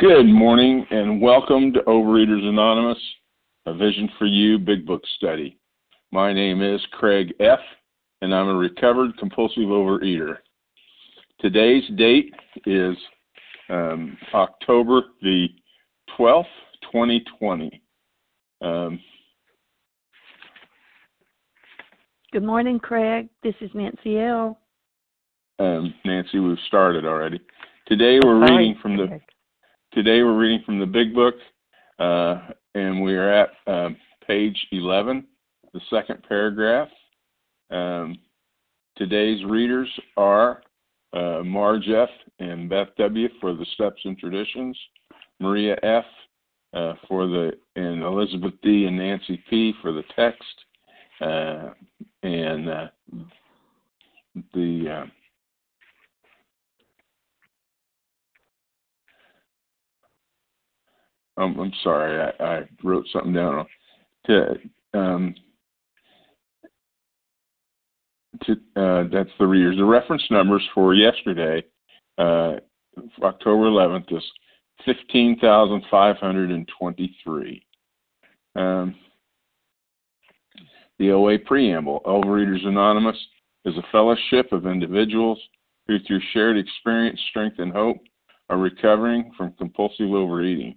Good morning and welcome to Overeaters Anonymous, a Vision for You Big Book Study. My name is Craig F., and I'm a recovered compulsive overeater. Today's date is um, October the 12th, 2020. Um, Good morning, Craig. This is Nancy L. Um, Nancy, we've started already. Today we're reading from the Today we're reading from the Big Book, uh, and we are at uh, page 11, the second paragraph. Um, today's readers are uh, Marge F. and Beth W. for the Steps and Traditions, Maria F. Uh, for the and Elizabeth D. and Nancy P. for the text, uh, and uh, the I'm sorry, I, I, wrote something down. To, um, to, uh, that's the readers. The reference numbers for yesterday, uh, October 11th, is 15,523. Um, the OA Preamble Overeaters Anonymous is a fellowship of individuals who, through shared experience, strength, and hope, are recovering from compulsive overeating.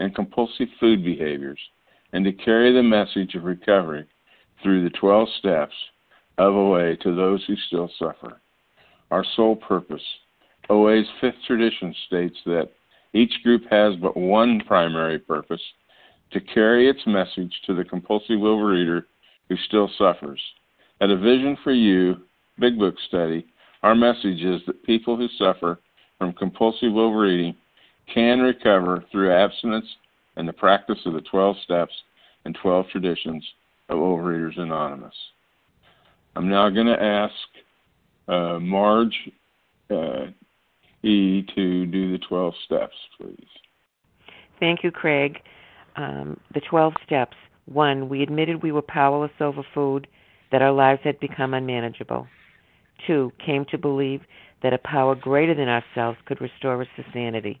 and compulsive food behaviors, and to carry the message of recovery through the 12 steps of OA to those who still suffer. Our sole purpose. OA's fifth tradition states that each group has but one primary purpose to carry its message to the compulsive overeater who still suffers. At a Vision for You Big Book study, our message is that people who suffer from compulsive overeating can recover through abstinence and the practice of the 12 steps and 12 traditions of Overeaters Anonymous. I'm now going to ask uh, Marge uh, E to do the 12 steps, please. Thank you, Craig. Um, the 12 steps. One, we admitted we were powerless over food, that our lives had become unmanageable. Two, came to believe that a power greater than ourselves could restore us to sanity.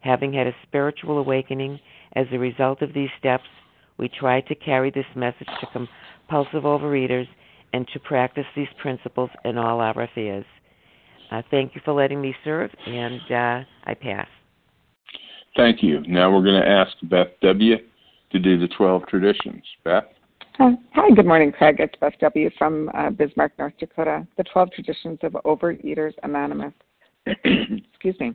Having had a spiritual awakening as a result of these steps, we try to carry this message to compulsive overeaters and to practice these principles in all our affairs. Uh, thank you for letting me serve, and uh, I pass. Thank you. Now we're going to ask Beth W. to do the 12 traditions. Beth? Uh, hi, good morning, Craig. It's Beth W. from uh, Bismarck, North Dakota. The 12 Traditions of Overeaters Anonymous. Excuse me.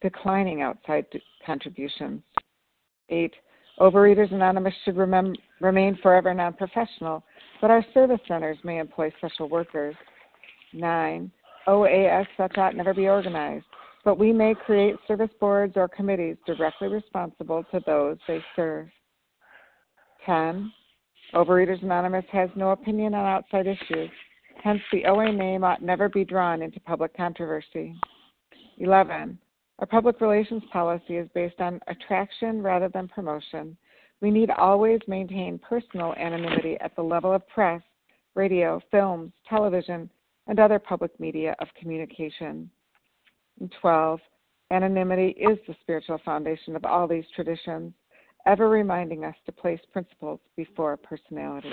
declining outside contributions. 8. Overeaters Anonymous should remem- remain forever non professional, but our service centers may employ special workers. 9. OAS such ought never be organized, but we may create service boards or committees directly responsible to those they serve. 10. Overeaters Anonymous has no opinion on outside issues, hence, the OA name ought never be drawn into public controversy. 11. Our public relations policy is based on attraction rather than promotion. We need always maintain personal anonymity at the level of press, radio, films, television, and other public media of communication. And 12. Anonymity is the spiritual foundation of all these traditions, ever reminding us to place principles before personality.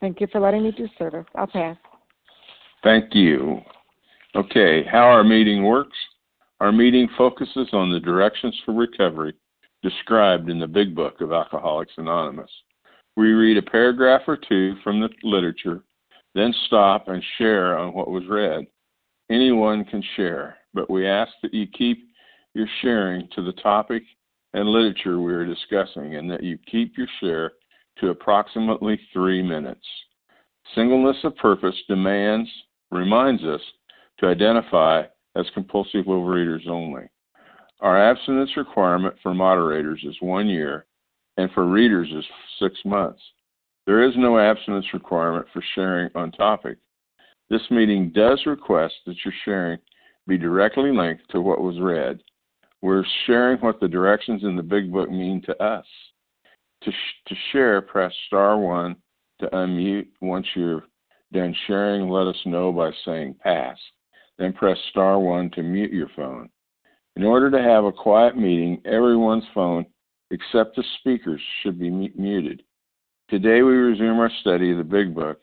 Thank you for letting me do service. I'll pass. Thank you. Okay, how our meeting works. Our meeting focuses on the directions for recovery described in the Big Book of Alcoholics Anonymous. We read a paragraph or two from the literature, then stop and share on what was read. Anyone can share, but we ask that you keep your sharing to the topic and literature we are discussing and that you keep your share to approximately three minutes. Singleness of purpose demands, reminds us to identify as compulsive overeaters only. Our abstinence requirement for moderators is one year, and for readers is six months. There is no abstinence requirement for sharing on topic. This meeting does request that your sharing be directly linked to what was read. We're sharing what the directions in the Big Book mean to us. To, sh- to share, press star one to unmute. Once you're done sharing, let us know by saying pass. Then press star one to mute your phone. In order to have a quiet meeting, everyone's phone except the speaker's should be muted. Today we resume our study of the Big Book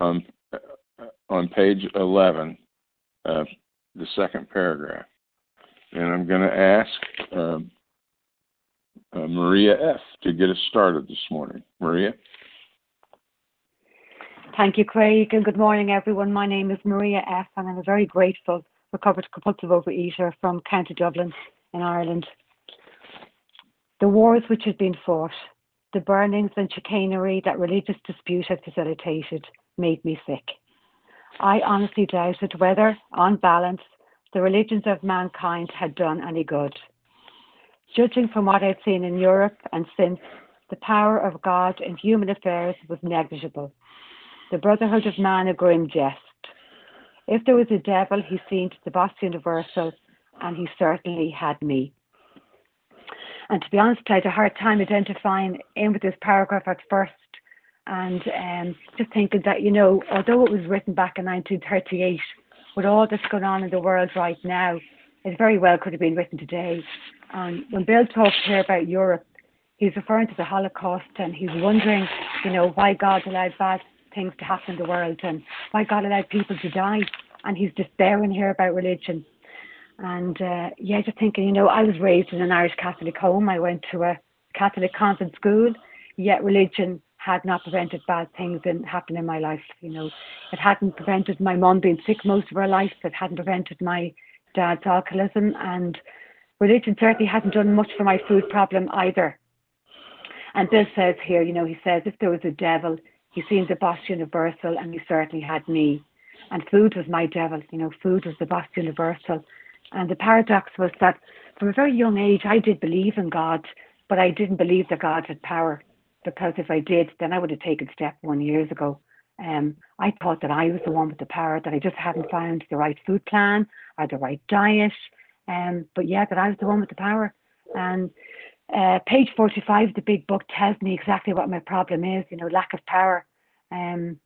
on, on page 11, uh, the second paragraph. And I'm going to ask um, uh, Maria F. to get us started this morning. Maria? Thank you, Craig, and good morning, everyone. My name is Maria F., and I'm a very grateful recovered compulsive overeater from County Dublin in Ireland. The wars which have been fought, the burnings and chicanery that religious dispute had facilitated made me sick. I honestly doubted whether, on balance, the religions of mankind had done any good. Judging from what I'd seen in Europe and since, the power of God in human affairs was negligible the brotherhood of man a grim jest. If there was a devil, he seemed the boss universal, and he certainly had me. And to be honest, I had a hard time identifying in with this paragraph at first, and um, just thinking that, you know, although it was written back in 1938, with all that's going on in the world right now, it very well could have been written today. And when Bill talks here about Europe, he's referring to the Holocaust and he's wondering, you know, why God allowed bad things to happen in the world and why God allowed people to die. And he's despairing here about religion. And uh, yeah, just thinking, you know, I was raised in an Irish Catholic home. I went to a Catholic convent school, yet religion had not prevented bad things in happening in my life. You know, it hadn't prevented my mum being sick most of her life. It hadn't prevented my dad's alcoholism, and religion certainly hasn't done much for my food problem either. And Bill says here, you know, he says if there was a devil, he seemed the boss universal, and he certainly had me. And food was my devil, you know, food was the boss universal. And the paradox was that from a very young age, I did believe in God, but I didn't believe that God had power. Because if I did, then I would have taken step one years ago. Um, I thought that I was the one with the power, that I just hadn't found the right food plan or the right diet. Um, but yeah, that I was the one with the power. And uh, page 45 of the big book tells me exactly what my problem is, you know, lack of power. Um,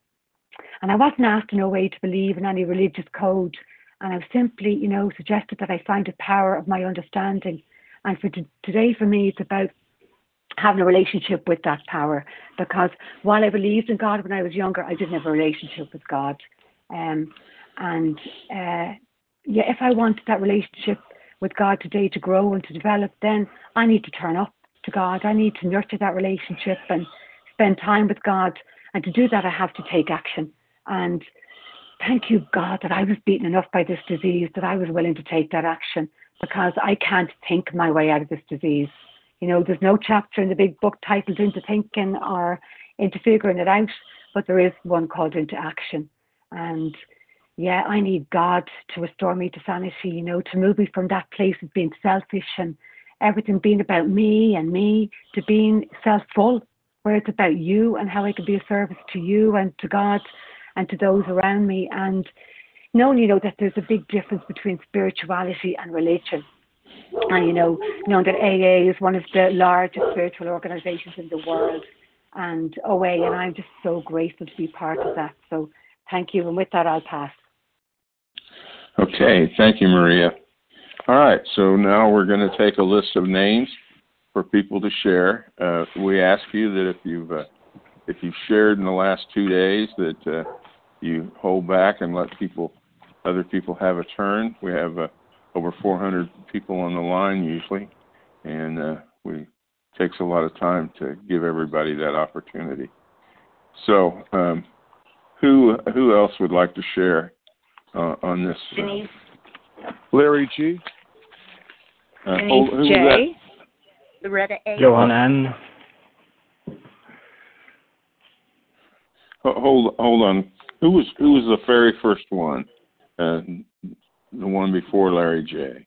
and I wasn't asked in no way to believe in any religious code. And I've simply, you know, suggested that I find the power of my understanding. And for t- today, for me, it's about having a relationship with that power because while I believed in God when I was younger, I didn't have a relationship with God. Um, and uh, yeah, if I want that relationship with God today to grow and to develop, then I need to turn up to God. I need to nurture that relationship and spend time with God. And to do that, I have to take action. And thank you, God, that I was beaten enough by this disease that I was willing to take that action because I can't think my way out of this disease. You know, there's no chapter in the big book titled Into Thinking or Into Figuring It Out, but there is one called Into Action. And yeah, I need God to restore me to sanity, you know, to move me from that place of being selfish and everything being about me and me to being self full, where it's about you and how I can be of service to you and to God and to those around me. And knowing, you know, that there's a big difference between spirituality and religion. And, you know, knowing that AA is one of the largest spiritual organizations in the world and OA, and I'm just so grateful to be part of that. So thank you. And with that, I'll pass. Okay, thank you, Maria. All right, so now we're going to take a list of names for people to share. Uh, we ask you that if you've uh, if you've shared in the last two days, that uh, you hold back and let people, other people have a turn. We have uh, over 400 people on the line usually, and uh, we takes a lot of time to give everybody that opportunity. So, um, who who else would like to share uh, on this? Uh, Denise. Larry G. Uh, Denise who, J. Loretta A. Johan N. Hold hold on. Who was who was the very first one? Uh, the one before Larry J.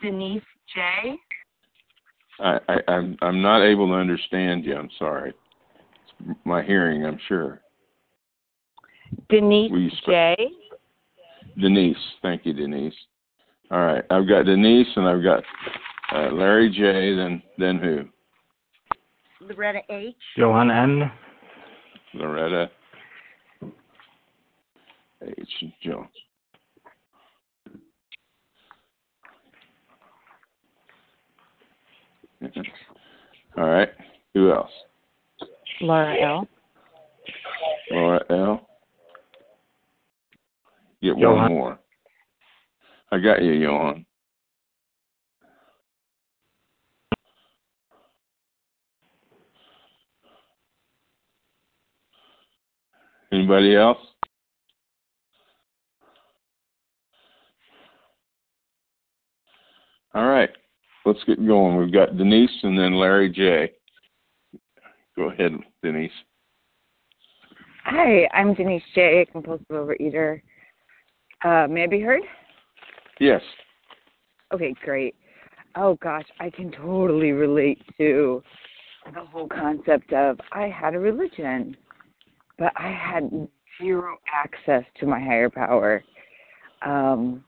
Denise J. I, I I'm I'm not able to understand you. I'm sorry. It's my hearing, I'm sure. Denise J. Denise, thank you, Denise. All right, I've got Denise and I've got uh, Larry J. Then then who? Loretta H. Johan N. Loretta H. Jones. All right. Who else? Laura L. Laura L. Get Johan. one more. I got you, Johan. Anybody else? All right, let's get going. We've got Denise and then Larry J. Go ahead, Denise. Hi, I'm Denise J, compulsive overeater. Uh, may I be heard? Yes. Okay, great. Oh gosh, I can totally relate to the whole concept of I had a religion, but I had zero access to my higher power. Um,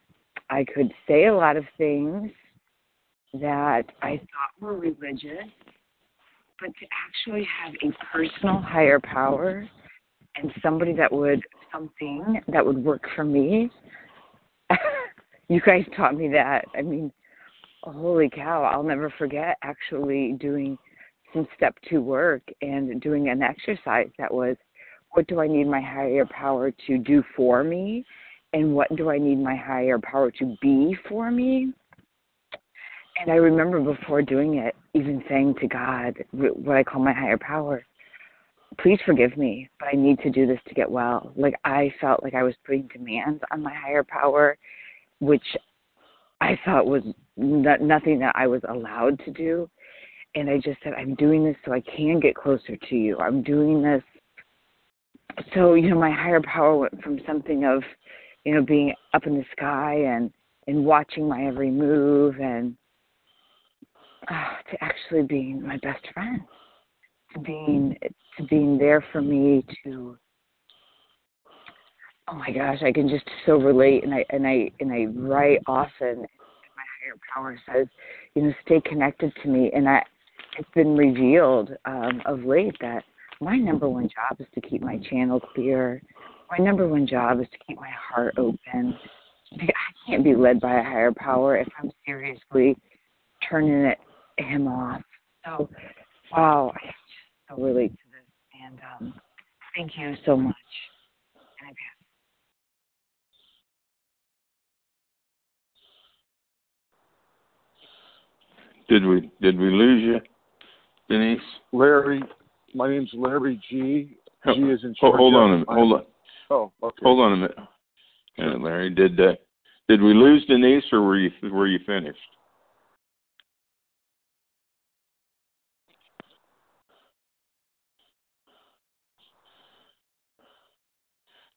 I could say a lot of things that I thought were religious, but to actually have a personal higher power and somebody that would something that would work for me. you guys taught me that. I mean, holy cow, I'll never forget actually doing some step two work and doing an exercise that was what do I need my higher power to do for me and what do I need my higher power to be for me? And I remember before doing it, even saying to God, what I call my higher power, please forgive me, but I need to do this to get well. Like I felt like I was putting demands on my higher power, which I thought was not, nothing that I was allowed to do. And I just said, I'm doing this so I can get closer to you. I'm doing this. So, you know, my higher power went from something of, you know, being up in the sky and, and watching my every move and uh, to actually being my best friend to being to being there for me to oh my gosh i can just so relate and i and i and i write often my higher power says you know stay connected to me and i it's been revealed um of late that my number one job is to keep my channel clear. My number one job is to keep my heart open. I can't be led by a higher power if i'm seriously turning it him off. So wow, I so relate to this. And um, thank you so much. Did we did we lose you, Denise? Larry, my name's Larry G. G is in charge. Hold on a minute. Hold on. Oh, okay. Hold on a minute. Yeah, Larry, did uh, did we lose Denise or were you were you finished?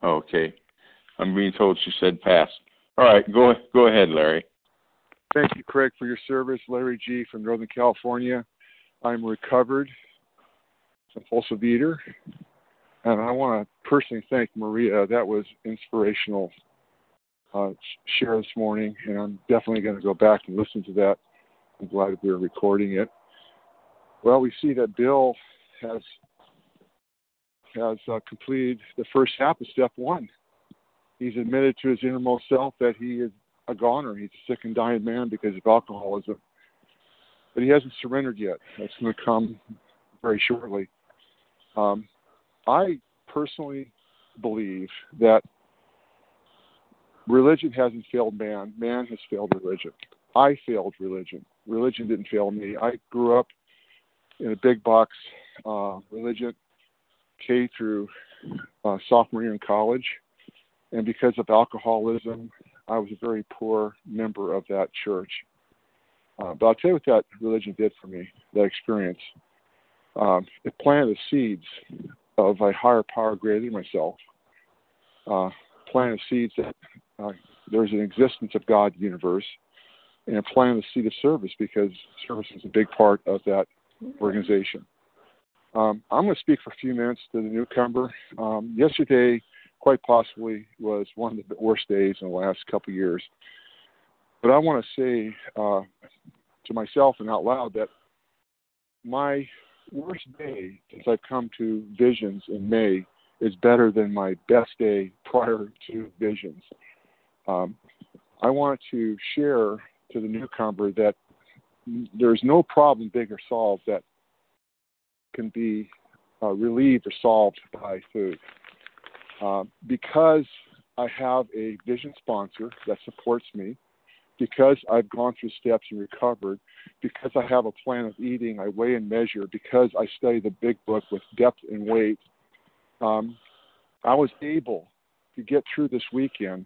Okay. I'm being told she said pass. All right, go go ahead, Larry. Thank you, Craig, for your service. Larry G. from Northern California. I'm recovered compulsive eater, and I want to personally thank Maria. That was inspirational uh, share this morning, and I'm definitely going to go back and listen to that. I'm glad we're recording it. Well, we see that Bill has has uh, completed the first half of step one. He's admitted to his innermost self that he is a goner. He's a sick and dying man because of alcoholism. But he hasn't surrendered yet. That's going to come very shortly. Um, I personally believe that religion hasn't failed man, man has failed religion. I failed religion. Religion didn't fail me. I grew up in a big box uh, religion, K through uh, sophomore year in college. And because of alcoholism, I was a very poor member of that church. Uh, but I'll tell you what that religion did for me, that experience. Um, it planted the seeds of a higher power greater than myself, uh, planted seeds that uh, there's an existence of God universe, and planted the seed of service because service is a big part of that organization. Um, I'm going to speak for a few minutes to the newcomer. Um, yesterday, quite possibly was one of the worst days in the last couple of years. But I want to say uh, to myself and out loud that my worst day since I've come to Visions in May is better than my best day prior to Visions. Um, I want to share to the newcomer that there's no problem big or solved that can be uh, relieved or solved by food. Uh, because I have a vision sponsor that supports me, because I've gone through steps and recovered, because I have a plan of eating, I weigh and measure, because I study the big book with depth and weight, um, I was able to get through this weekend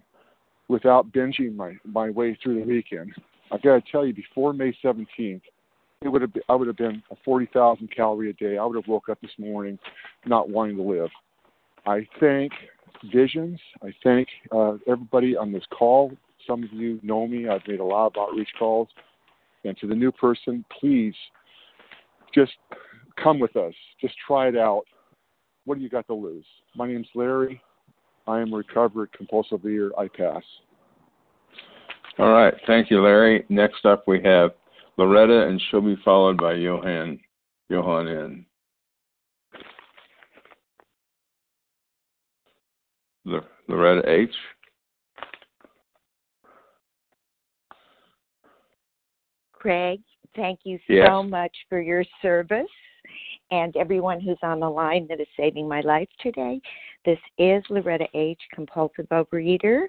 without binging my, my way through the weekend. I've got to tell you, before May 17th, it would have been, I would have been a 40,000 calorie a day. I would have woke up this morning not wanting to live. I thank Visions. I thank uh, everybody on this call. Some of you know me. I've made a lot of outreach calls. And to the new person, please just come with us. Just try it out. What do you got to lose? My name's Larry. I am recovered compulsive eater. I pass. All right. Thank you, Larry. Next up, we have Loretta, and she'll be followed by Johan. Johan N. Loretta H. Craig, thank you yes. so much for your service and everyone who's on the line that is saving my life today. This is Loretta H., compulsive overeater,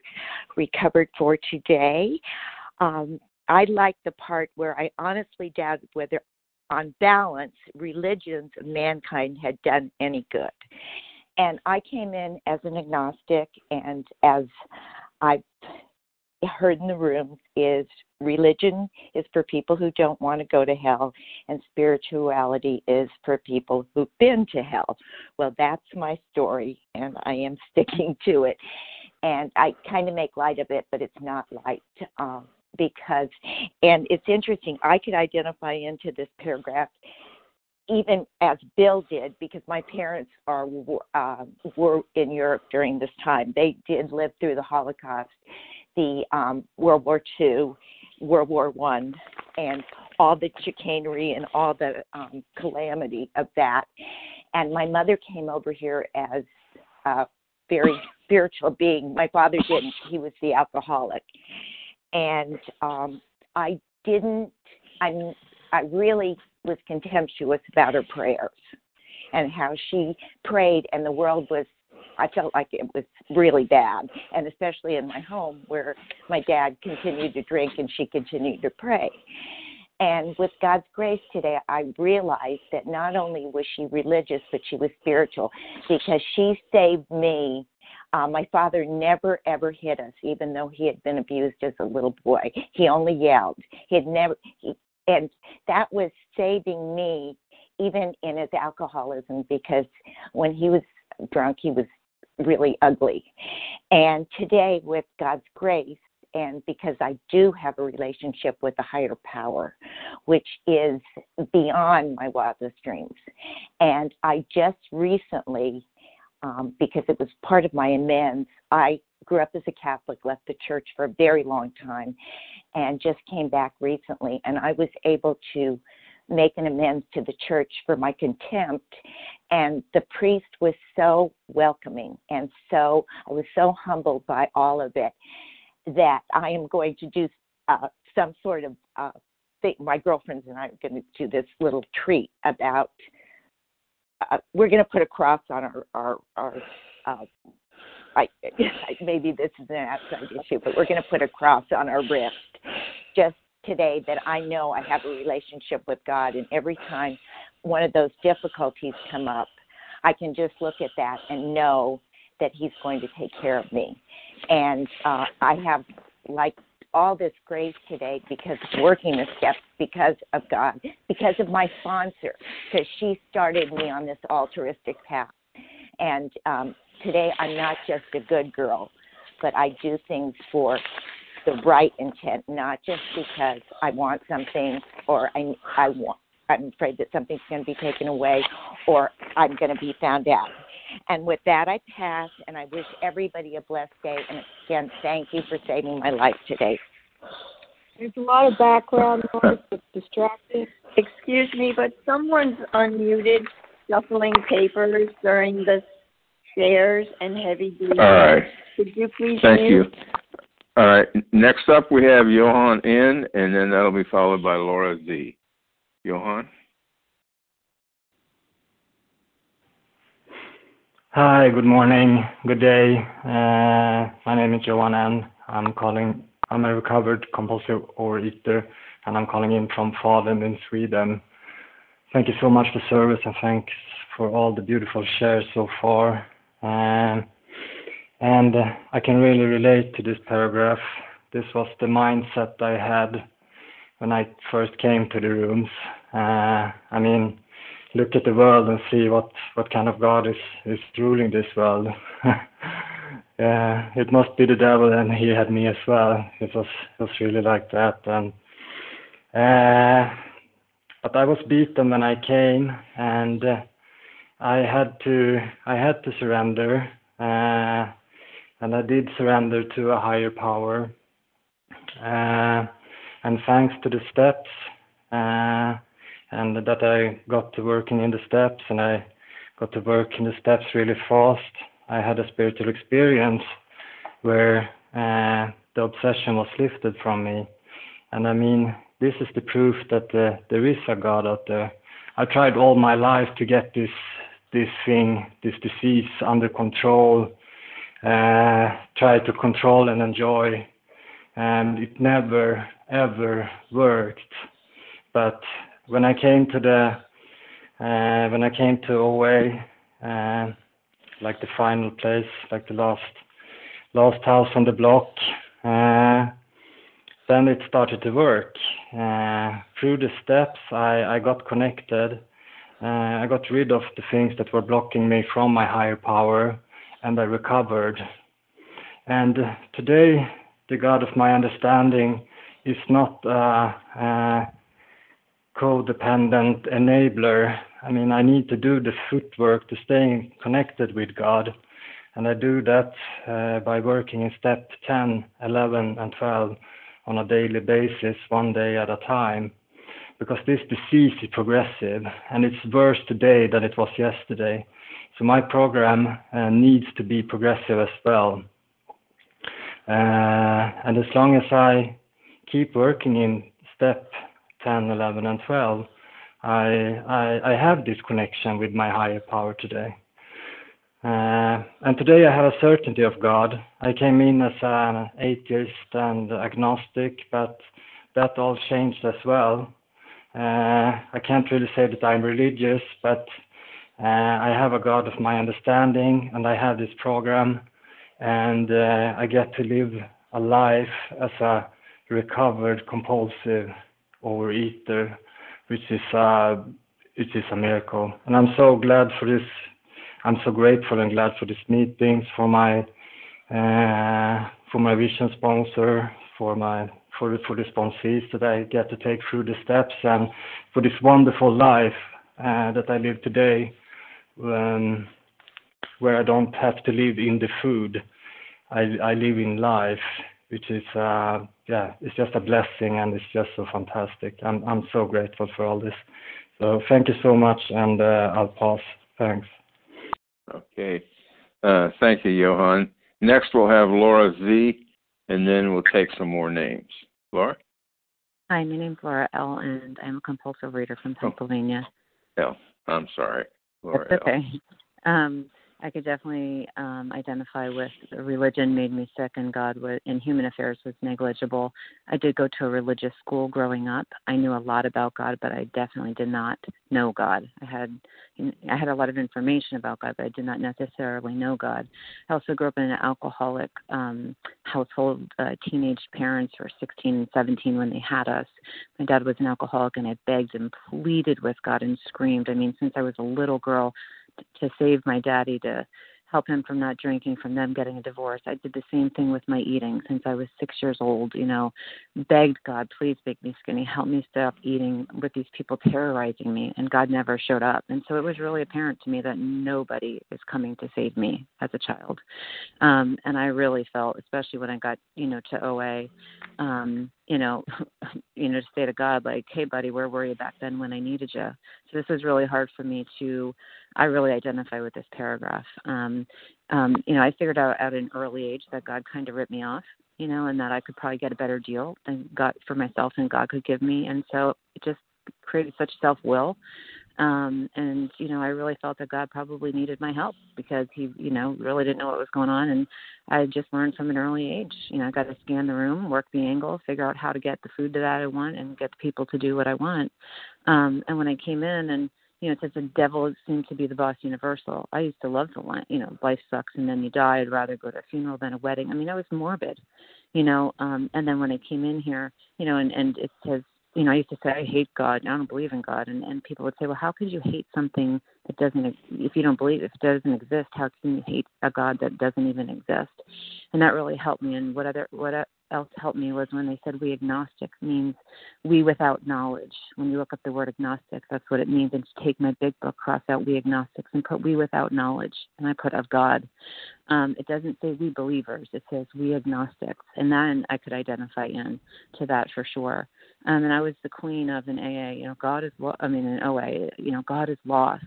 recovered for today. Um, I like the part where I honestly doubted whether, on balance, religions of mankind had done any good and I came in as an agnostic, and as I've heard in the room, is religion is for people who don't want to go to hell, and spirituality is for people who've been to hell. Well, that's my story, and I am sticking to it. And I kind of make light of it, but it's not light. Um, because, and it's interesting, I could identify into this paragraph even as Bill did, because my parents are uh, were in Europe during this time. They did live through the Holocaust, the um, World War II, World War One, and all the chicanery and all the um, calamity of that. And my mother came over here as a very spiritual being. My father didn't; he was the alcoholic, and um, I didn't. I I really was contemptuous about her prayers and how she prayed and the world was I felt like it was really bad, and especially in my home where my dad continued to drink and she continued to pray. And with God's grace today, I realized that not only was she religious, but she was spiritual because she saved me. Uh, my father never ever hit us, even though he had been abused as a little boy. He only yelled. He had never, he, and that was saving me even in his alcoholism because when he was drunk, he was really ugly. And today, with God's grace, and because I do have a relationship with a higher power, which is beyond my wildest dreams. And I just recently, um, because it was part of my amends, I grew up as a Catholic, left the church for a very long time, and just came back recently. And I was able to make an amends to the church for my contempt. And the priest was so welcoming and so, I was so humbled by all of it that I am going to do uh, some sort of uh, thing. My girlfriends and I are going to do this little treat about. Uh, we're going to put a cross on our our, our uh, I, maybe this is an outside issue, but we're going to put a cross on our wrist just today that I know I have a relationship with God, and every time one of those difficulties come up, I can just look at that and know that He's going to take care of me. And uh, I have like all this grace today because of working the steps, because of God, because of my sponsor, because she started me on this altruistic path. And um, today I'm not just a good girl, but I do things for the right intent, not just because I want something or I I want I'm afraid that something's going to be taken away or I'm going to be found out. And with that, I pass, and I wish everybody a blessed day. And again, thank you for saving my life today. There's a lot of background noise that's distracting. Excuse me, but someone's unmuted, shuffling papers during the shares and heavy breathing. All right. Could you please Thank mute? you. All right. Next up, we have Johan N, and then that'll be followed by Laura Z. Johan? Hi, good morning, good day. Uh, my name is Johan. I'm calling. I'm a recovered compulsive overeater, and I'm calling in from Falun in Sweden. Thank you so much for the service, and thanks for all the beautiful shares so far. Um, and I can really relate to this paragraph. This was the mindset I had when I first came to the rooms. Uh, I mean, look at the world and see what, what kind of God is, is ruling this world. yeah, it must be the devil, and he had me as well. It was it was really like that, and uh, but I was beaten when I came, and uh, I had to I had to surrender. Uh, and I did surrender to a higher power. Uh, and thanks to the steps, uh, and that I got to working in the steps, and I got to work in the steps really fast. I had a spiritual experience where uh, the obsession was lifted from me, and I mean, this is the proof that uh, there is a God out there. I tried all my life to get this this thing, this disease under control uh, try to control and enjoy, and it never ever worked. But when I came to the uh, when I came to OA, uh, like the final place, like the last last house on the block, uh, then it started to work. Uh, through the steps, I, I got connected. Uh, I got rid of the things that were blocking me from my higher power and I recovered. And today, the God of my understanding is not a codependent enabler. I mean, I need to do the footwork to stay connected with God. And I do that uh, by working in step 10, 11, and 12 on a daily basis, one day at a time. Because this disease is progressive and it's worse today than it was yesterday. So my program uh, needs to be progressive as well. Uh, and as long as I keep working in step 10, 11, and 12, I, I, I have this connection with my higher power today. Uh, and today I have a certainty of God. I came in as an atheist and agnostic, but that all changed as well. Uh, I can't really say that I'm religious, but uh, I have a God of my understanding, and I have this program, and uh, I get to live a life as a recovered compulsive overeater, which is uh, which is a miracle. And I'm so glad for this. I'm so grateful and glad for this meetings, for my uh, for my vision sponsor, for my for for the sponsees that I get to take through the steps, and for this wonderful life uh, that I live today, um, where I don't have to live in the food. I I live in life, which is uh, yeah, it's just a blessing and it's just so fantastic. I'm I'm so grateful for all this. So thank you so much, and uh, I'll pass. Thanks. Okay. Uh, thank you, Johan. Next, we'll have Laura Z, and then we'll take some more names. Laura? Hi, my name's Laura L., and I'm a compulsive reader from Pennsylvania. Oh, L. I'm sorry. Laura That's okay. Um, I could definitely um, identify with religion made me sick, and God was, in human affairs was negligible. I did go to a religious school growing up. I knew a lot about God, but I definitely did not know God. I had I had a lot of information about God, but I did not necessarily know God. I also grew up in an alcoholic um, household. Uh, teenage parents were 16 and 17 when they had us. My dad was an alcoholic, and I begged and pleaded with God and screamed. I mean, since I was a little girl, to save my daddy to help him from not drinking, from them getting a divorce. I did the same thing with my eating since I was six years old, you know, begged God, please make me skinny, help me stop eating with these people terrorizing me. And God never showed up. And so it was really apparent to me that nobody is coming to save me as a child. Um, and I really felt, especially when I got, you know, to OA, um, you know, you know, to say to God, like, hey, buddy, where were you back then when I needed you? So this was really hard for me to, I really identify with this paragraph. Um, um, you know, I figured out at an early age that God kind of ripped me off, you know, and that I could probably get a better deal than God for myself and God could give me. And so it just created such self will um and you know i really felt that god probably needed my help because he you know really didn't know what was going on and i just learned from an early age you know i got to scan the room work the angle figure out how to get the food that i want and get the people to do what i want um and when i came in and you know, says the devil seemed to be the boss universal. I used to love the line, you know, life sucks and then you die. I'd rather go to a funeral than a wedding. I mean, I was morbid, you know. Um, and then when I came in here, you know, and and it says you know, I used to say I hate God. I don't believe in God, and and people would say, well, how could you hate something that doesn't? If you don't believe, if it doesn't exist, how can you hate a God that doesn't even exist? And that really helped me. And what other what else helped me was when they said we agnostic means we without knowledge. When you look up the word agnostic, that's what it means. And to take my big book, cross out we agnostics, and put we without knowledge, and I put of God. Um, it doesn't say we believers. It says we agnostics, and then I could identify in to that for sure. Um, and I was the queen of an AA. You know, God is. Lo- I mean, an OA. You know, God is lost.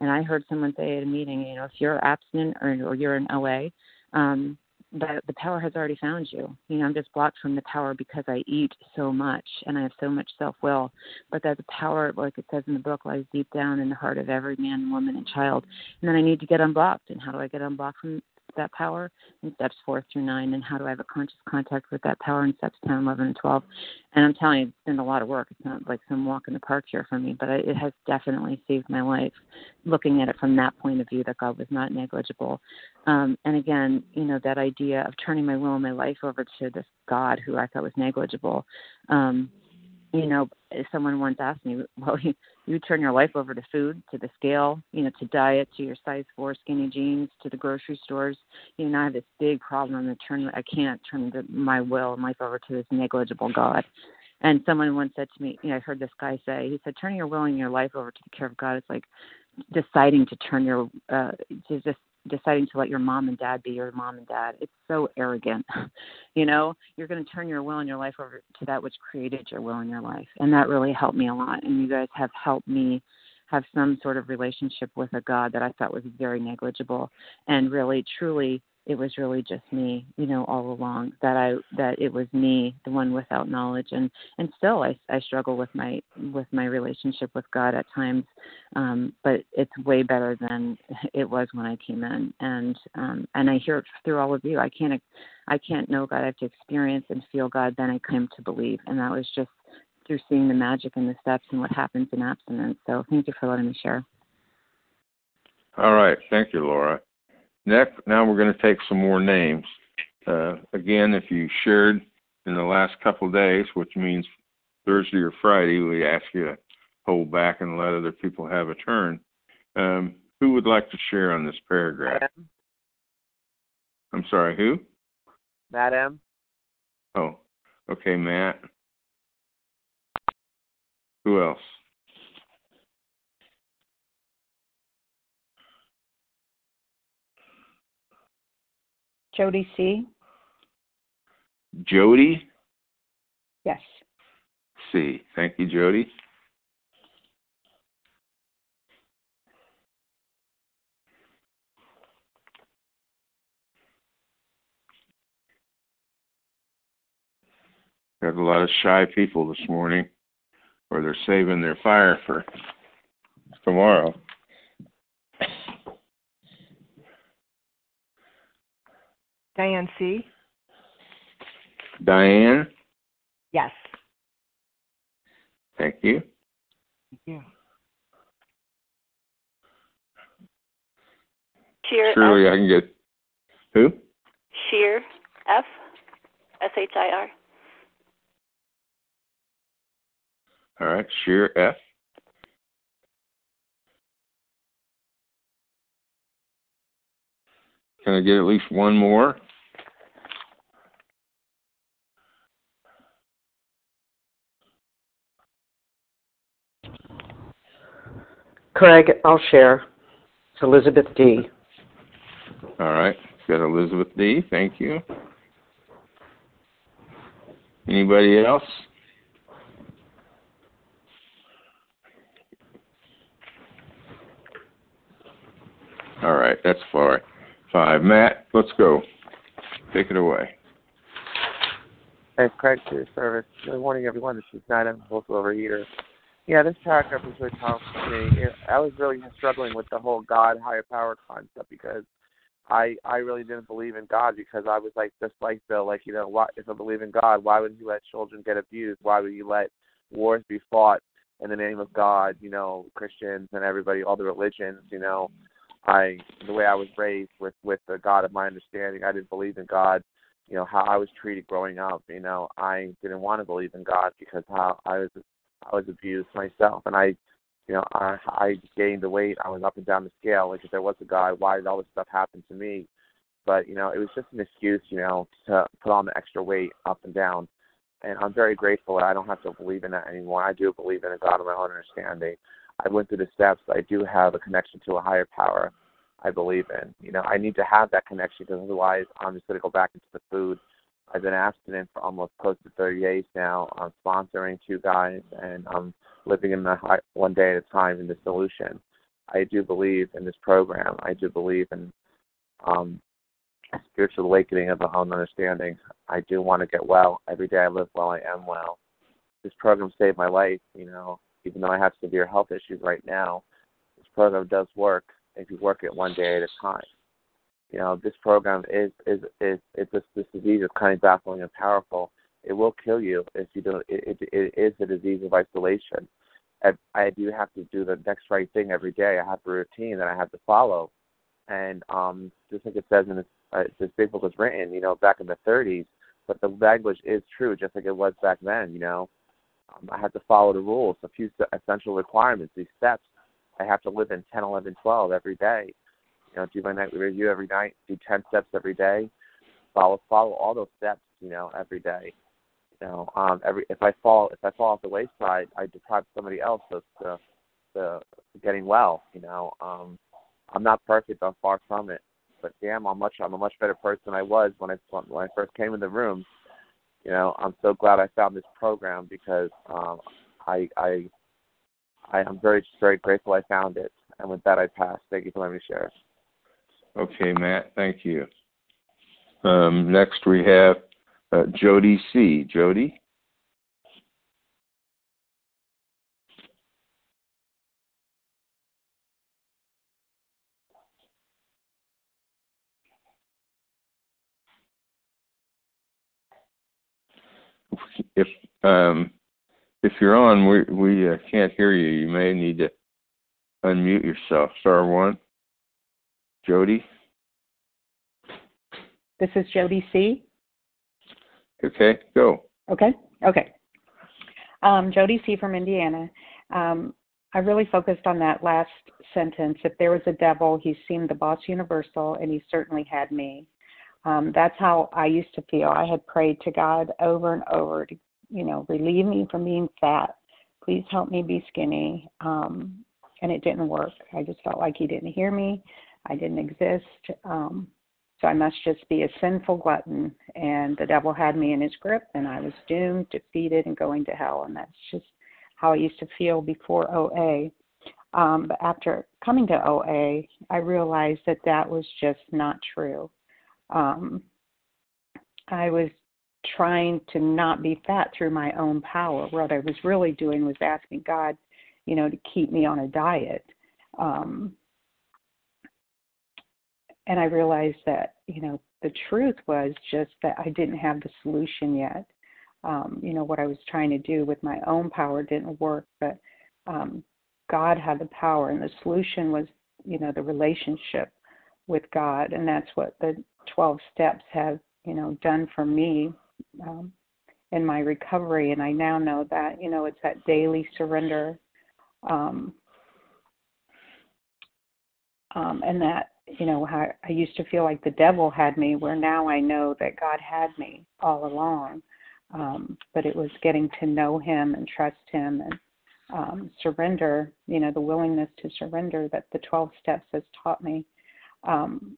And I heard someone say at a meeting, you know, if you're abstinent or, or you're an OA, um, the the power has already found you. You know, I'm just blocked from the power because I eat so much and I have so much self will. But that the power, like it says in the book, lies deep down in the heart of every man, woman, and child. And then I need to get unblocked. And how do I get unblocked from that power in steps four through nine, and how do I have a conscious contact with that power in steps 10, 11, and 12. And I'm telling you, it's been a lot of work. It's not like some walk in the park here for me, but it has definitely saved my life looking at it from that point of view that God was not negligible. Um, and again, you know, that idea of turning my will and my life over to this God who I thought was negligible. Um, you know, someone once asked me, well, you, you turn your life over to food, to the scale, you know, to diet, to your size four skinny jeans, to the grocery stores. You know, I have this big problem to turn. I can't turn the, my will and life over to this negligible God. And someone once said to me, you know, I heard this guy say, he said, turning your will and your life over to the care of God is like deciding to turn your, uh, to just deciding to let your mom and dad be your mom and dad. It's so arrogant. you know, you're going to turn your will and your life over to that which created your will in your life. And that really helped me a lot. And you guys have helped me have some sort of relationship with a God that I thought was very negligible and really truly it was really just me, you know, all along. That I that it was me, the one without knowledge, and and still I I struggle with my with my relationship with God at times, um, but it's way better than it was when I came in, and um, and I hear it through all of you. I can't I can't know God. I have to experience and feel God. Then I came to believe, and that was just through seeing the magic in the steps and what happens in abstinence. So thank you for letting me share. All right, thank you, Laura. Next, now we're going to take some more names. Uh, again, if you shared in the last couple of days, which means Thursday or Friday, we ask you to hold back and let other people have a turn. Um, who would like to share on this paragraph? Madam. I'm sorry, who? Madam. Oh, okay, Matt. Who else? Jody C. Jody Yes. C. Thank you, Jody. Got a lot of shy people this morning, or they're saving their fire for tomorrow. Diane C. Diane, Yes. thank you. Thank you. Shir Surely F. I can get who? Shir F. S H I R. All right, Shir F. Can I get at least one more? Craig, I'll share. It's Elizabeth D. All right, got Elizabeth D. Thank you. Anybody else? All right, that's far. Five. Matt, let's go. Take it away. Thanks, Craig, for your service. Good morning, everyone. This is Matt. I'm also overeater. Yeah, this paragraph was really powerful for me. I was really struggling with the whole God higher power concept because I I really didn't believe in God because I was like just like Bill, like you know, why if I believe in God, why would He let children get abused? Why would He let wars be fought in the name of God? You know, Christians and everybody, all the religions. You know, I the way I was raised with with the God of my understanding, I didn't believe in God. You know how I was treated growing up. You know, I didn't want to believe in God because how I was I was abused myself, and I, you know, I I gained the weight. I was up and down the scale. Like if there was a God, why did all this stuff happen to me? But you know, it was just an excuse, you know, to put on the extra weight up and down. And I'm very grateful that I don't have to believe in that anymore. I do believe in a God of my own understanding. I went through the steps. I do have a connection to a higher power. I believe in. You know, I need to have that connection because otherwise I'm just going to go back into the food. I've been abstinent for almost close to 30 days now. I'm sponsoring two guys, and I'm living in the high, one day at a time in the solution. I do believe in this program. I do believe in um, spiritual awakening of the own understanding. I do want to get well. Every day I live well, I am well. This program saved my life, you know, even though I have severe health issues right now. This program does work if you work it one day at a time. You know, this program is is is it's this, this disease is kind of baffling and powerful. It will kill you if you don't. It, it, it is a disease of isolation. I, I do have to do the next right thing every day. I have a routine that I have to follow, and um, just like it says in this, uh, this big book was written, you know, back in the 30s. But the language is true, just like it was back then. You know, um, I have to follow the rules, a few essential requirements, these steps. I have to live in 10, 11, 12 every day. Know, do my nightly review every night, do 10 steps every day, follow follow all those steps, you know, every day. You know, um, every if I fall if I fall off the wayside, I deprive somebody else of the, the getting well. You know, um, I'm not perfect. I'm far from it. But damn, I'm much I'm a much better person I was when I when I first came in the room. You know, I'm so glad I found this program because um, I I I am very very grateful I found it. And with that, I pass. Thank you for letting me share. Okay, Matt. Thank you. Um, next, we have uh, Jody C. Jody. If um, if you're on, we we uh, can't hear you. You may need to unmute yourself. Star one. Jody. This is Jody C. Okay, go. Okay, okay. Um, Jody C. from Indiana. Um, I really focused on that last sentence. If there was a devil, he seemed the boss universal, and he certainly had me. Um, that's how I used to feel. I had prayed to God over and over to, you know, relieve me from being fat. Please help me be skinny. Um, and it didn't work. I just felt like He didn't hear me. I didn't exist. Um, so I must just be a sinful glutton. And the devil had me in his grip, and I was doomed, defeated, and going to hell. And that's just how I used to feel before OA. Um, but after coming to OA, I realized that that was just not true. Um, I was trying to not be fat through my own power. What I was really doing was asking God, you know, to keep me on a diet. Um, and I realized that, you know, the truth was just that I didn't have the solution yet. Um, you know, what I was trying to do with my own power didn't work, but um, God had the power, and the solution was, you know, the relationship with God, and that's what the 12 steps have, you know, done for me um, in my recovery. And I now know that, you know, it's that daily surrender, um, um, and that you know how I used to feel like the devil had me, where now I know that God had me all along. Um, but it was getting to know Him and trust Him and um, surrender. You know, the willingness to surrender that the 12 steps has taught me. Um,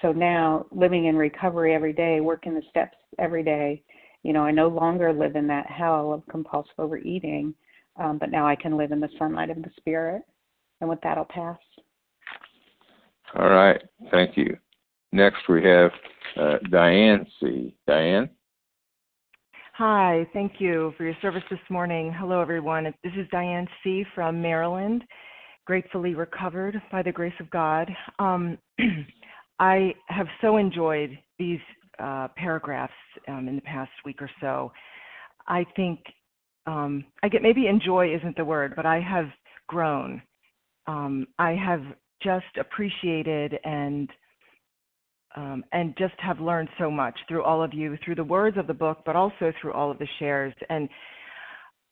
so now, living in recovery every day, working the steps every day, you know, I no longer live in that hell of compulsive overeating, um, but now I can live in the sunlight of the Spirit. And with that, I'll pass. All right. Thank you. Next, we have uh, Diane C. Diane? Hi. Thank you for your service this morning. Hello, everyone. This is Diane C. from Maryland, gratefully recovered by the grace of God. Um, I have so enjoyed these uh, paragraphs um, in the past week or so. I think um, I get maybe enjoy isn't the word, but I have grown. Um, I have just appreciated and um, and just have learned so much through all of you, through the words of the book, but also through all of the shares. And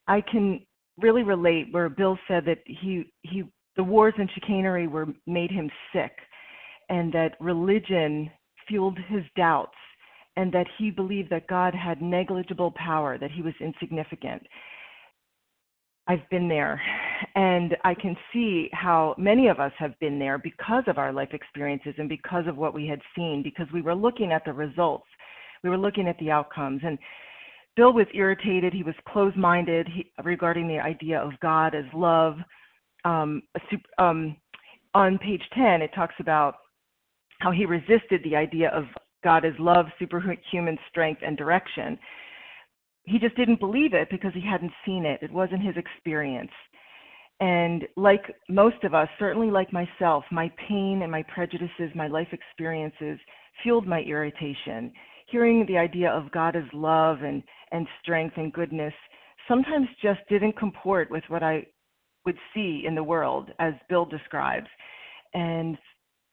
I can really relate where Bill said that he he the wars and chicanery were made him sick, and that religion fueled his doubts, and that he believed that God had negligible power, that he was insignificant. I've been there. And I can see how many of us have been there because of our life experiences and because of what we had seen, because we were looking at the results, we were looking at the outcomes. And Bill was irritated, he was closed minded regarding the idea of God as love. Um, um, on page 10, it talks about how he resisted the idea of God as love, superhuman strength, and direction he just didn't believe it because he hadn't seen it. It wasn't his experience. And like most of us, certainly like myself, my pain and my prejudices, my life experiences fueled my irritation. Hearing the idea of God as love and, and strength and goodness sometimes just didn't comport with what I would see in the world, as Bill describes. And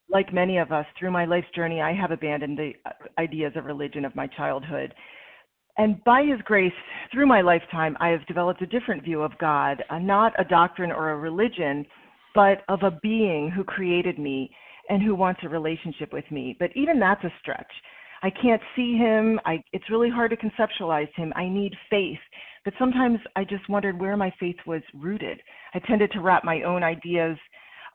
like many of us, through my life's journey, I have abandoned the uh, ideas of religion of my childhood and by His grace, through my lifetime, I have developed a different view of God, uh, not a doctrine or a religion, but of a being who created me and who wants a relationship with me. But even that's a stretch. I can't see him. I, it's really hard to conceptualize him. I need faith. But sometimes I just wondered where my faith was rooted. I tended to wrap my own ideas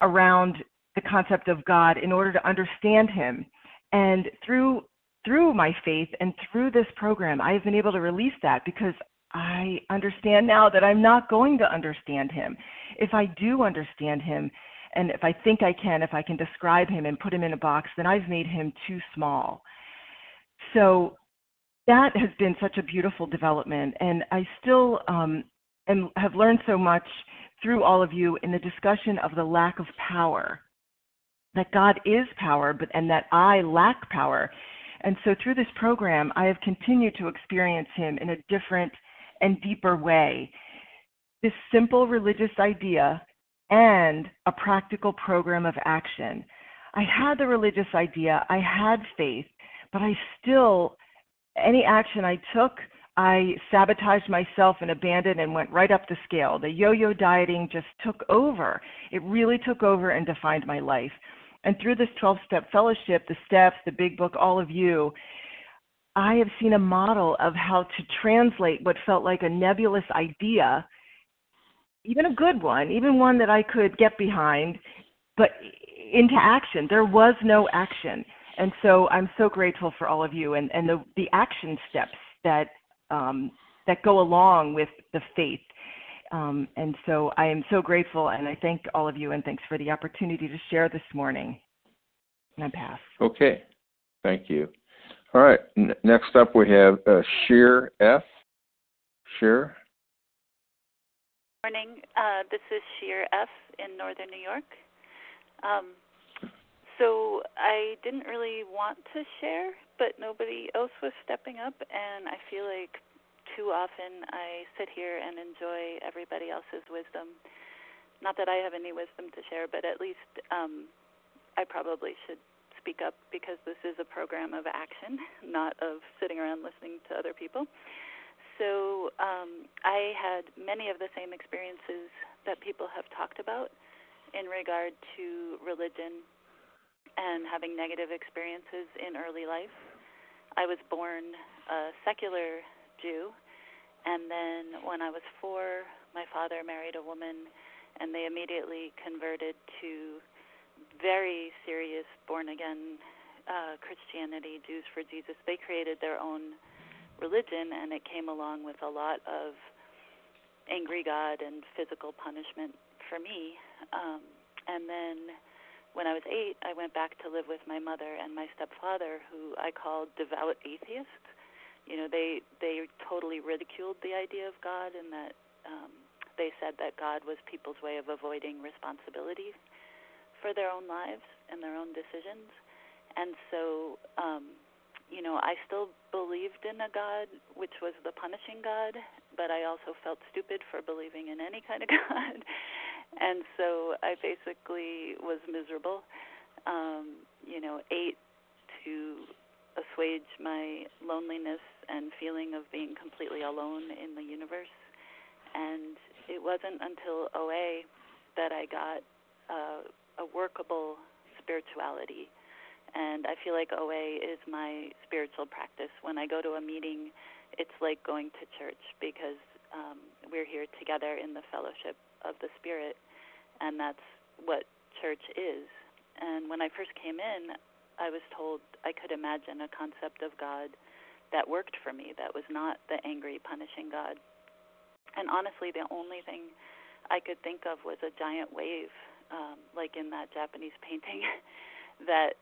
around the concept of God in order to understand him. And through through my faith and through this program, I have been able to release that because I understand now that I'm not going to understand him. If I do understand him, and if I think I can, if I can describe him and put him in a box, then I've made him too small. so that has been such a beautiful development, and I still um, am, have learned so much through all of you in the discussion of the lack of power. That God is power, but and that I lack power. And so through this program, I have continued to experience Him in a different and deeper way. This simple religious idea and a practical program of action. I had the religious idea, I had faith, but I still, any action I took, I sabotaged myself and abandoned and went right up the scale. The yo yo dieting just took over. It really took over and defined my life. And through this 12 step fellowship, the steps, the big book, all of you, I have seen a model of how to translate what felt like a nebulous idea, even a good one, even one that I could get behind, but into action. There was no action. And so I'm so grateful for all of you and, and the, the action steps that um, that go along with the faith. Um, and so I am so grateful, and I thank all of you, and thanks for the opportunity to share this morning. And I pass. Okay, thank you. All right, N- next up we have uh, Shir F. Shir. Morning. Uh, this is Shir F. in Northern New York. Um, so I didn't really want to share, but nobody else was stepping up, and I feel like too often I sit here and enjoy everybody else's wisdom. Not that I have any wisdom to share, but at least um, I probably should speak up because this is a program of action, not of sitting around listening to other people. So um, I had many of the same experiences that people have talked about in regard to religion and having negative experiences in early life. I was born a secular Jew, and then when I was four, my father married a woman, and they immediately converted to very serious born again uh, Christianity, Jews for Jesus. They created their own religion, and it came along with a lot of angry God and physical punishment for me. Um, and then when I was eight, I went back to live with my mother and my stepfather, who I called devout atheists. You know, they they totally ridiculed the idea of God, and that um, they said that God was people's way of avoiding responsibility for their own lives and their own decisions. And so, um, you know, I still believed in a God, which was the punishing God, but I also felt stupid for believing in any kind of God and so I basically was miserable. Um, you know, ate to assuage my loneliness and feeling of being completely alone in the universe. And it wasn't until OA that I got uh, a workable spirituality. And I feel like OA is my spiritual practice. When I go to a meeting, it's like going to church because um, we're here together in the fellowship of the Spirit, and that's what church is. And when I first came in, I was told I could imagine a concept of God that worked for me, that was not the angry, punishing God. And honestly, the only thing I could think of was a giant wave, um, like in that Japanese painting, that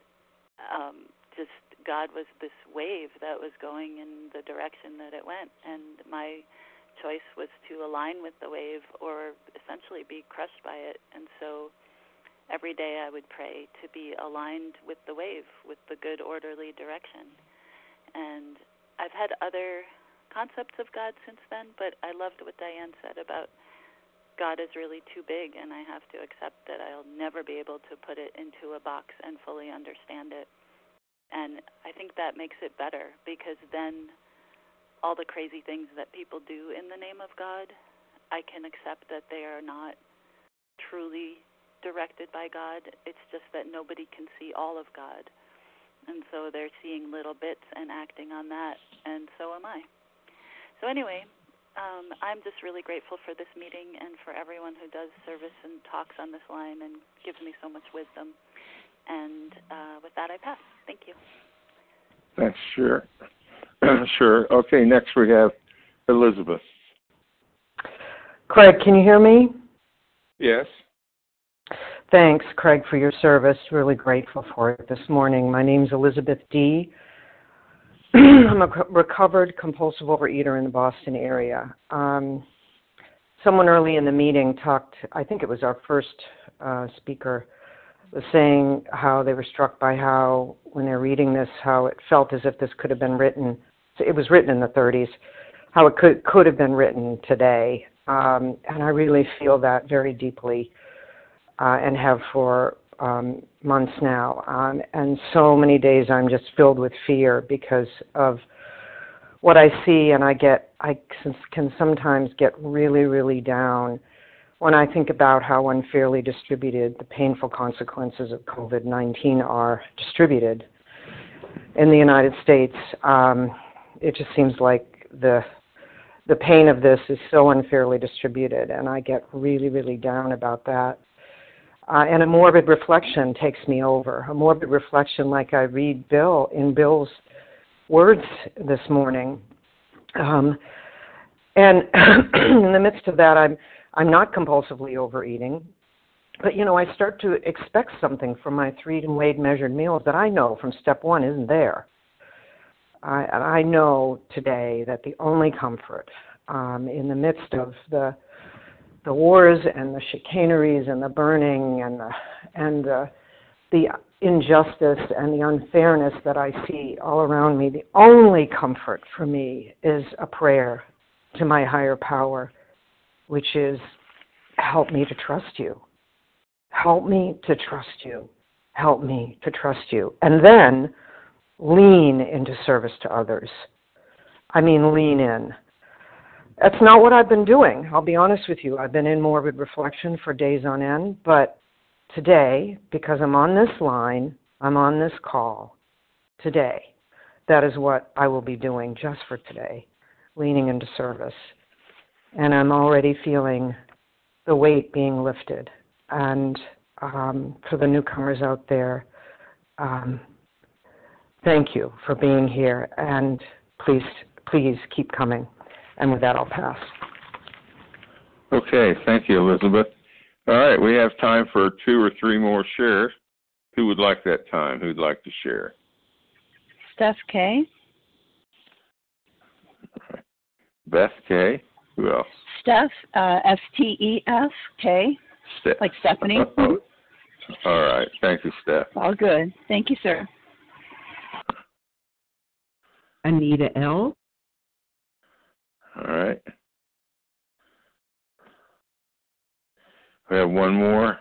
um, just God was this wave that was going in the direction that it went. And my choice was to align with the wave or essentially be crushed by it. And so every day I would pray to be aligned with the wave, with the good, orderly direction. And I've had other concepts of God since then, but I loved what Diane said about God is really too big, and I have to accept that I'll never be able to put it into a box and fully understand it. And I think that makes it better because then all the crazy things that people do in the name of God, I can accept that they are not truly directed by God. It's just that nobody can see all of God. And so they're seeing little bits and acting on that, and so am I. So, anyway, um, I'm just really grateful for this meeting and for everyone who does service and talks on this line and gives me so much wisdom. And uh, with that, I pass. Thank you. Thanks, sure. sure. Okay, next we have Elizabeth. Craig, can you hear me? Yes. Thanks, Craig, for your service. Really grateful for it this morning. My name is Elizabeth D. I'm a recovered compulsive overeater in the Boston area. Um, someone early in the meeting talked, I think it was our first uh, speaker, was saying how they were struck by how, when they're reading this, how it felt as if this could have been written. It was written in the 30s, how it could could have been written today, um, and I really feel that very deeply, uh, and have for um, months now. Um, and so many days I'm just filled with fear because of what I see, and I get I can sometimes get really really down when I think about how unfairly distributed the painful consequences of COVID 19 are distributed in the United States. Um, it just seems like the the pain of this is so unfairly distributed, and I get really, really down about that. Uh, and a morbid reflection takes me over. A morbid reflection, like I read Bill in Bill's words this morning. Um, and in the midst of that, I'm I'm not compulsively overeating, but you know, I start to expect something from my three and weighed measured meals that I know from step one isn't there. I, I know today that the only comfort um, in the midst of the the wars and the chicaneries and the burning and the and the, the injustice and the unfairness that I see all around me, the only comfort for me is a prayer to my higher power which is help me to trust you. Help me to trust you. Help me to trust you. And then lean into service to others. I mean, lean in. That's not what I've been doing. I'll be honest with you. I've been in morbid reflection for days on end, but today, because I'm on this line, I'm on this call today. That is what I will be doing just for today, leaning into service and I'm already feeling the weight being lifted. And um, for the newcomers out there, um, thank you for being here, and please, please keep coming. And with that, I'll pass. Okay, thank you, Elizabeth. All right, we have time for two or three more shares. Who would like that time? Who'd like to share? Steph K. Beth K. Who else? Steph, uh, S T E F K, Steph. like Stephanie. All right. Thank you, Steph. All good. Thank you, sir. Anita L. All right. We have one more.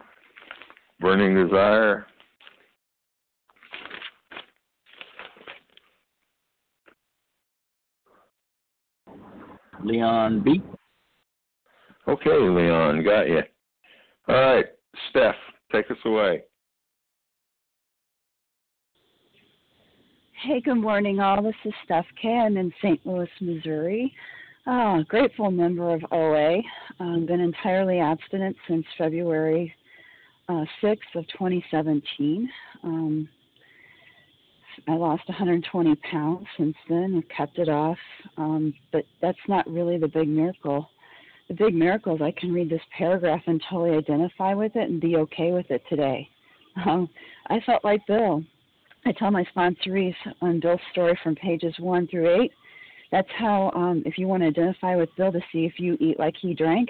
Burning Desire. Leon B. Okay, Leon, got you. All right, Steph, take us away. Hey, good morning, all. This is Steph K. I'm in St. Louis, Missouri. Oh, grateful member of OA. I've been entirely abstinent since February uh, 6th of 2017. Um, I lost 120 pounds since then. I've kept it off, um, but that's not really the big miracle. The big miracle is I can read this paragraph and totally identify with it and be okay with it today. Um, I felt like Bill. I tell my sponsorees on Bill's story from pages one through eight. That's how, um, if you want to identify with Bill to see if you eat like he drank,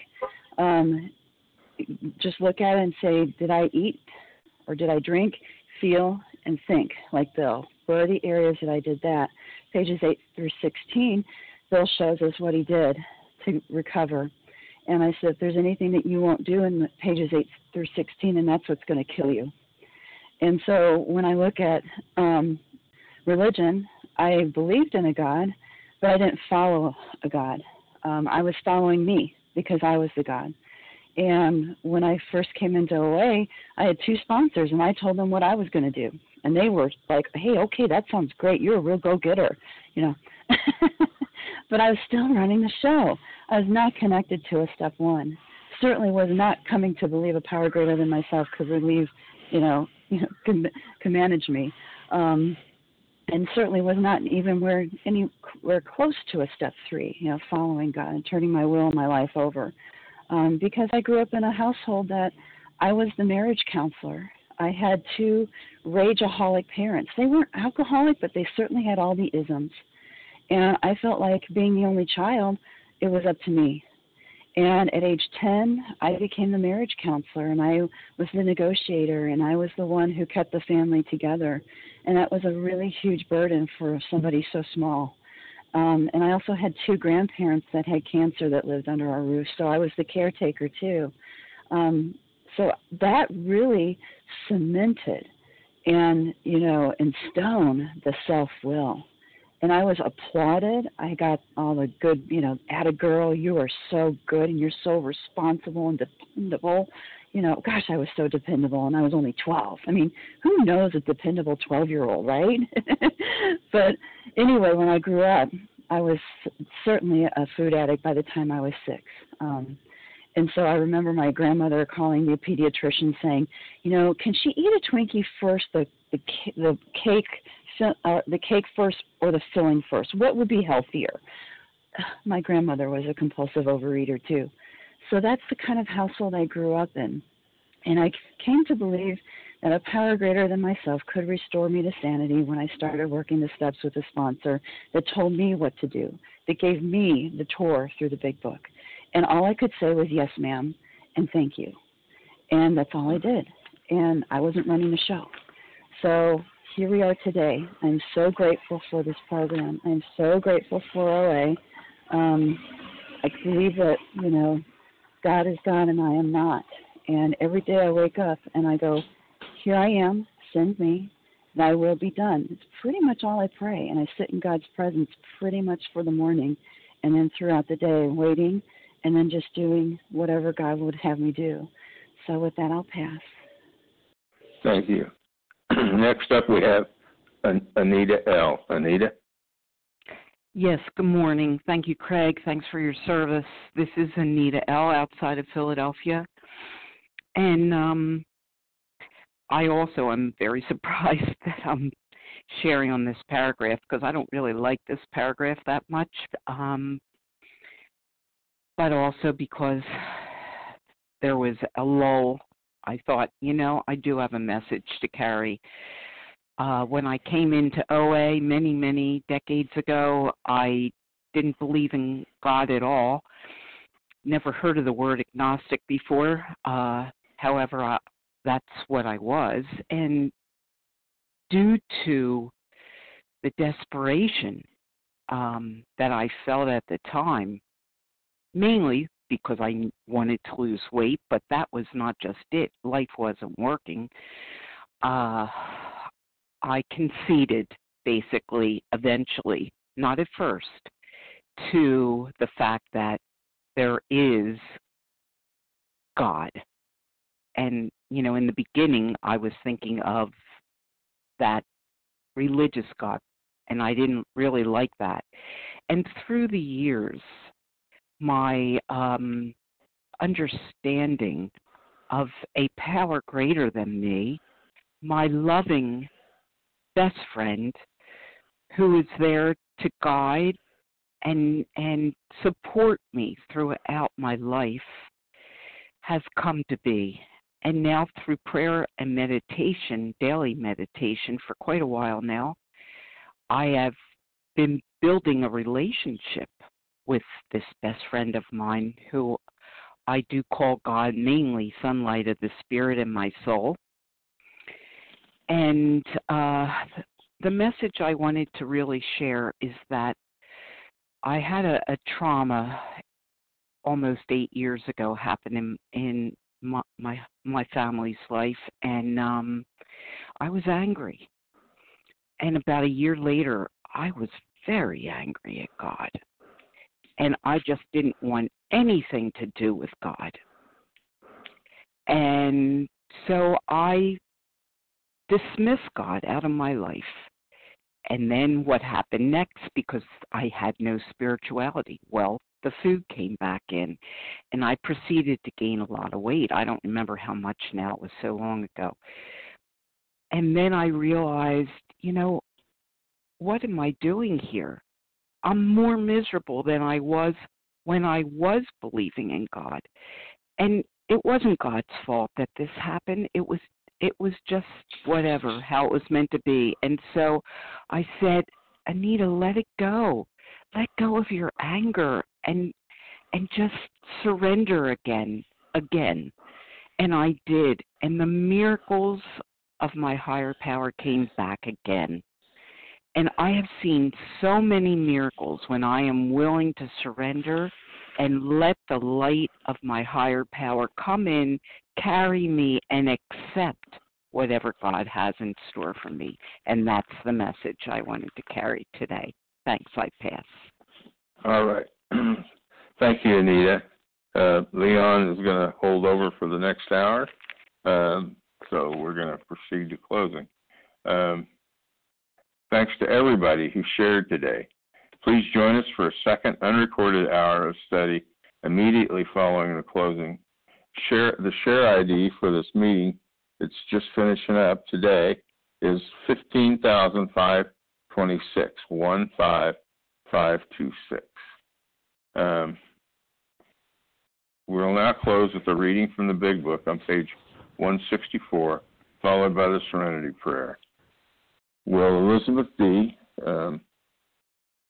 um, just look at it and say, did I eat or did I drink, feel, and think like Bill? Where are the areas that I did that? Pages 8 through 16, Bill shows us what he did to recover. And I said, if there's anything that you won't do in pages 8 through 16, and that's what's going to kill you. And so when I look at um, religion, I believed in a God, but I didn't follow a God. Um, I was following me because I was the God. And when I first came into OA, I had two sponsors, and I told them what I was going to do and they were like, "Hey, okay, that sounds great. You're a real go-getter," you know. but I was still running the show. I was not connected to a step one. Certainly was not coming to believe a power greater than myself could relieve, you know, you know, can, can manage me. Um, and certainly was not even where anywhere close to a step three, you know, following God and turning my will and my life over. Um, because I grew up in a household that I was the marriage counselor I had two rageaholic parents. They weren't alcoholic, but they certainly had all the isms. And I felt like being the only child, it was up to me. And at age 10, I became the marriage counselor and I was the negotiator and I was the one who kept the family together. And that was a really huge burden for somebody so small. Um, and I also had two grandparents that had cancer that lived under our roof, so I was the caretaker too. Um, so that really cemented and, you know, in stone the self will and I was applauded. I got all the good, you know, at a girl, you are so good and you're so responsible and dependable. You know, gosh, I was so dependable and I was only 12. I mean, who knows a dependable 12 year old, right? but anyway, when I grew up, I was certainly a food addict by the time I was six. Um, and so I remember my grandmother calling the pediatrician saying, you know, can she eat a Twinkie first, the the, the cake uh, the cake first or the filling first? What would be healthier? My grandmother was a compulsive overeater too. So that's the kind of household I grew up in. And I came to believe that a power greater than myself could restore me to sanity when I started working the steps with a sponsor that told me what to do, that gave me the tour through the big book. And all I could say was, yes, ma'am, and thank you. And that's all I did. And I wasn't running the show. So here we are today. I'm so grateful for this program. I'm so grateful for OA. Um, I believe that, you know, God is God and I am not. And every day I wake up and I go, Here I am, send me, thy will be done. It's pretty much all I pray. And I sit in God's presence pretty much for the morning and then throughout the day, waiting and then just doing whatever God would have me do. So with that, I'll pass. Thank you. Next up, we have Anita L. Anita? Yes, good morning. Thank you, Craig. Thanks for your service. This is Anita L. outside of Philadelphia. And um, I also am very surprised that I'm sharing on this paragraph because I don't really like this paragraph that much. Um, but also because there was a lull I thought, you know, I do have a message to carry. Uh, when I came into OA many, many decades ago, I didn't believe in God at all. Never heard of the word agnostic before. Uh, however, I, that's what I was. And due to the desperation um, that I felt at the time, mainly because I wanted to lose weight, but that was not just it. Life wasn't working. Uh, I conceded, basically, eventually, not at first, to the fact that there is God. And, you know, in the beginning, I was thinking of that religious God, and I didn't really like that. And through the years, my um, understanding of a power greater than me, my loving best friend who is there to guide and and support me throughout my life has come to be. And now through prayer and meditation daily meditation for quite a while now i have been building a relationship with this best friend of mine who I do call God mainly sunlight of the spirit in my soul. And uh, the message I wanted to really share is that I had a, a trauma almost eight years ago happen in, in my, my my family's life, and um, I was angry. And about a year later, I was very angry at God and I just didn't want anything to do with God. And so I dismissed God out of my life. And then what happened next, because I had no spirituality? Well, the food came back in, and I proceeded to gain a lot of weight. I don't remember how much now, it was so long ago. And then I realized, you know, what am I doing here? I'm more miserable than I was when I was believing in God. And it wasn't God's fault that this happened. It was it was just whatever, how it was meant to be. And so I said, Anita, let it go. Let go of your anger and and just surrender again, again. And I did. And the miracles of my higher power came back again. And I have seen so many miracles when I am willing to surrender and let the light of my higher power come in, carry me, and accept whatever God has in store for me. And that's the message I wanted to carry today. Thanks, I pass. All right. Thank you, Anita. Uh, Leon is going to hold over for the next hour. Um, so we're going to proceed to closing. Um, thanks to everybody who shared today. Please join us for a second unrecorded hour of study immediately following the closing. Share the share ID for this meeting. It's just finishing up today. Is fifteen thousand five twenty six one five five two six. Um, we'll now close with a reading from the Big Book on page 164, followed by the Serenity Prayer. Will Elizabeth D. Um,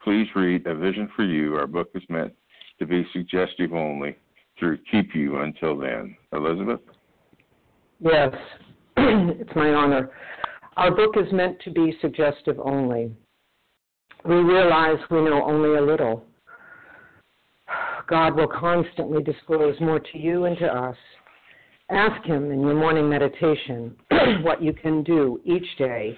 please read A Vision for You? Our book is meant to be suggestive only to keep you until then. Elizabeth? Yes, it's my honor. Our book is meant to be suggestive only. We realize we know only a little. God will constantly disclose more to you and to us. Ask Him in your morning meditation what you can do each day